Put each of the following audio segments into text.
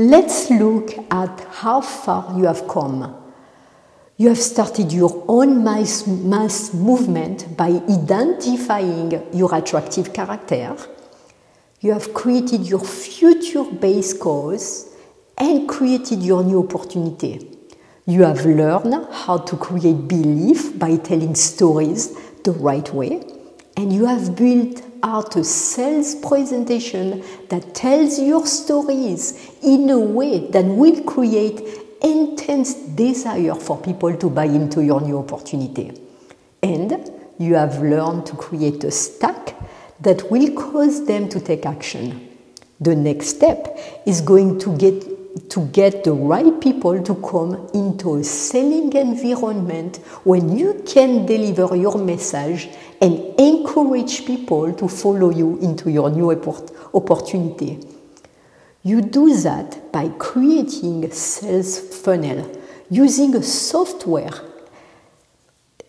Let's look at how far you have come. You have started your own mass, mass movement by identifying your attractive character. You have created your future base cause and created your new opportunity. You have learned how to create belief by telling stories the right way, and you have built out a sales presentation that tells your stories in a way that will create intense desire for people to buy into your new opportunity. And you have learned to create a stack that will cause them to take action. The next step is going to get to get the right people to come into a selling environment when you can deliver your message and encourage people to follow you into your new opportunity. You do that by creating a sales funnel using a software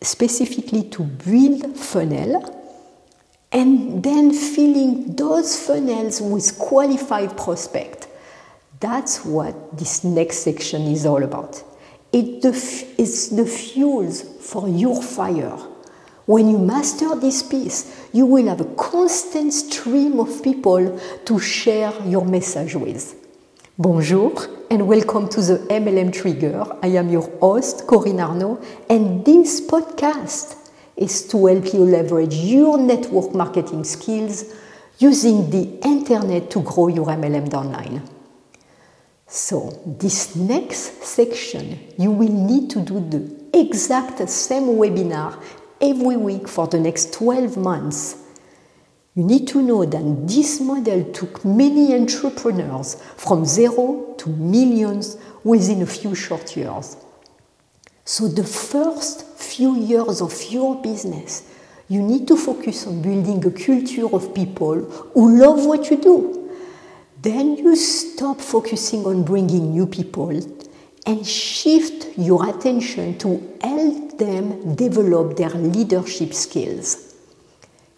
specifically to build funnel and then filling those funnels with qualified prospects. That's what this next section is all about. It is the fuels for your fire. When you master this piece, you will have a constant stream of people to share your message with. Bonjour and welcome to the MLM Trigger. I am your host, Corinne Arnaud, and this podcast is to help you leverage your network marketing skills using the internet to grow your MLM online. So, this next section, you will need to do the exact same webinar every week for the next 12 months. You need to know that this model took many entrepreneurs from zero to millions within a few short years. So, the first few years of your business, you need to focus on building a culture of people who love what you do. Then you stop focusing on bringing new people and shift your attention to help them develop their leadership skills.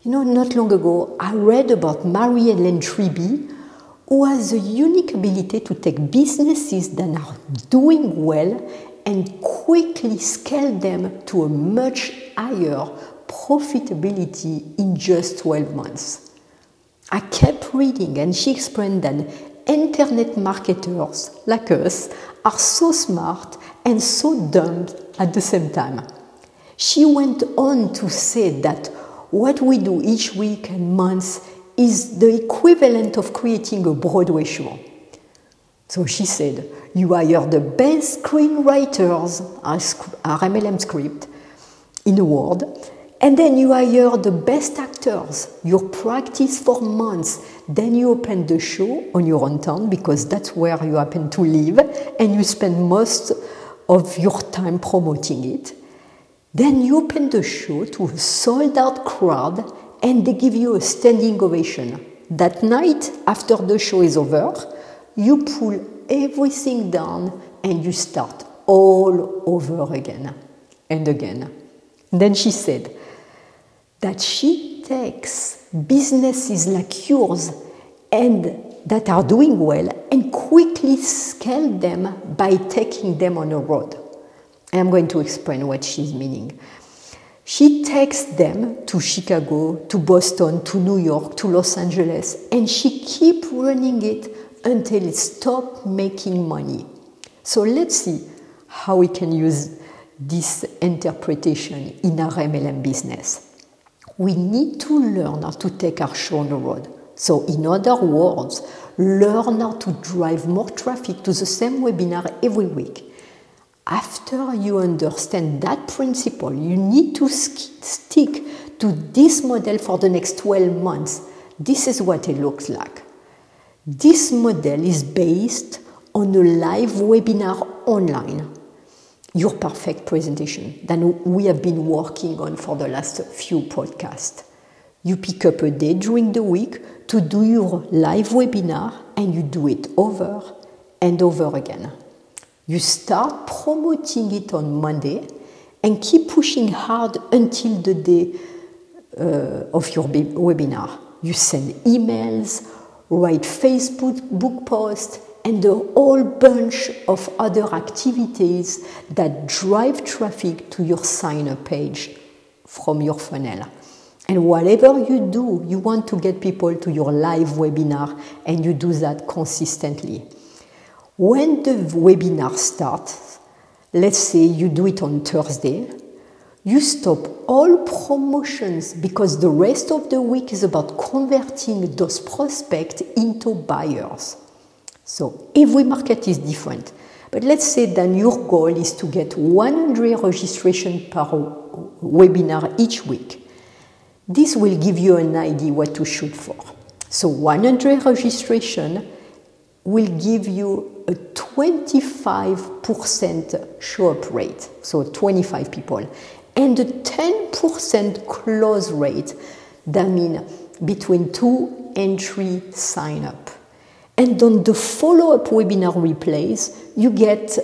You know, not long ago, I read about Marie-Hélène Triby, who has a unique ability to take businesses that are doing well and quickly scale them to a much higher profitability in just 12 months. I kept reading, and she explained that internet marketers like us are so smart and so dumb at the same time. She went on to say that what we do each week and month is the equivalent of creating a Broadway show. So she said, You hire the best screenwriters, RMLM script, in the world, and then you hire the best actors. You practice for months. Then you open the show on your own town because that's where you happen to live, and you spend most of your time promoting it. Then you open the show to a sold out crowd, and they give you a standing ovation. That night, after the show is over, you pull everything down and you start all over again and again. Then she said, that she takes businesses like yours and that are doing well and quickly scale them by taking them on a road. And I'm going to explain what she's meaning. She takes them to Chicago, to Boston, to New York, to Los Angeles, and she keep running it until it stop making money. So let's see how we can use this interpretation in our MLM business we need to learn how to take our show on the road. So, in other words, learn how to drive more traffic to the same webinar every week. After you understand that principle, you need to stick to this model for the next 12 months. This is what it looks like. This model is based on a live webinar online your perfect presentation that we have been working on for the last few podcasts. You pick up a day during the week to do your live webinar and you do it over and over again. You start promoting it on Monday and keep pushing hard until the day uh, of your webinar. You send emails, write Facebook book posts, and a whole bunch of other activities that drive traffic to your sign up page from your funnel. And whatever you do, you want to get people to your live webinar, and you do that consistently. When the webinar starts, let's say you do it on Thursday, you stop all promotions because the rest of the week is about converting those prospects into buyers. So every market is different. But let's say that your goal is to get 100 registration per webinar each week. This will give you an idea what to shoot for. So 100 registration will give you a 25% show up rate, so 25 people, and a 10% close rate. That means between two and three sign up. And on the follow up webinar replays, you get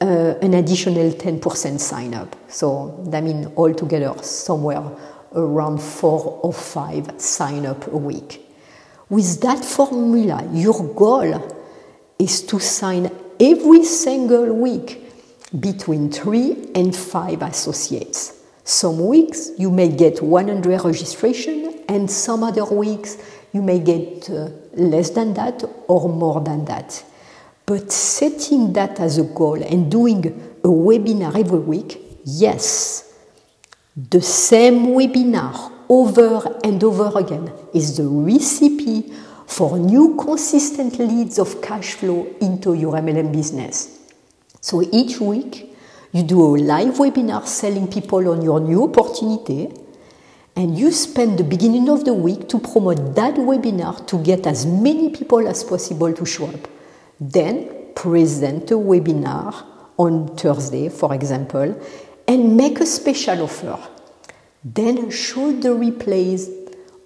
uh, an additional 10% sign up. So that means altogether somewhere around four or five sign up a week. With that formula, your goal is to sign every single week between three and five associates. Some weeks you may get 100 registration, and some other weeks you may get uh, less than that or more than that. But setting that as a goal and doing a webinar every week, yes, the same webinar over and over again is the recipe for new consistent leads of cash flow into your MLM business. So each week, you do a live webinar selling people on your new opportunity, and you spend the beginning of the week to promote that webinar to get as many people as possible to show up. Then present a webinar on Thursday, for example, and make a special offer. Then show the replays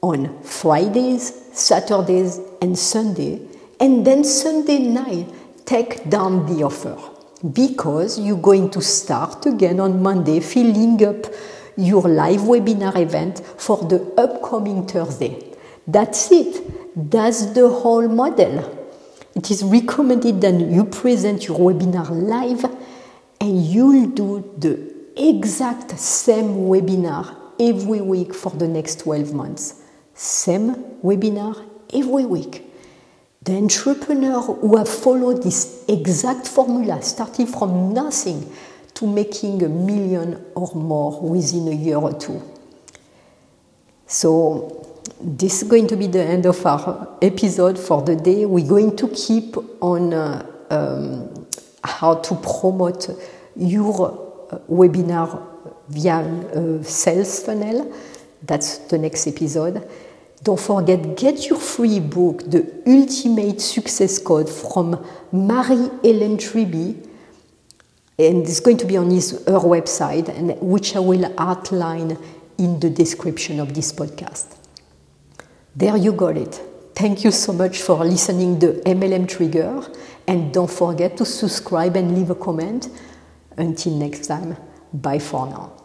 on Fridays, Saturdays, and Sunday, and then Sunday night take down the offer because you're going to start again on Monday filling up your live webinar event for the upcoming Thursday. That's it. That's the whole model. It is recommended that you present your webinar live and you'll do the exact same webinar every week for the next 12 months. Same webinar every week. The entrepreneur who have followed this exact formula, starting from nothing to making a million or more within a year or two. So, this is going to be the end of our episode for the day. We're going to keep on uh, um, how to promote your uh, webinar via uh, sales funnel. That's the next episode. Don't forget, get your free book, The Ultimate Success Code from Marie Ellen Triby. And it's going to be on his, her website, and which I will outline in the description of this podcast. There you got it. Thank you so much for listening to MLM Trigger and don't forget to subscribe and leave a comment. Until next time, bye for now.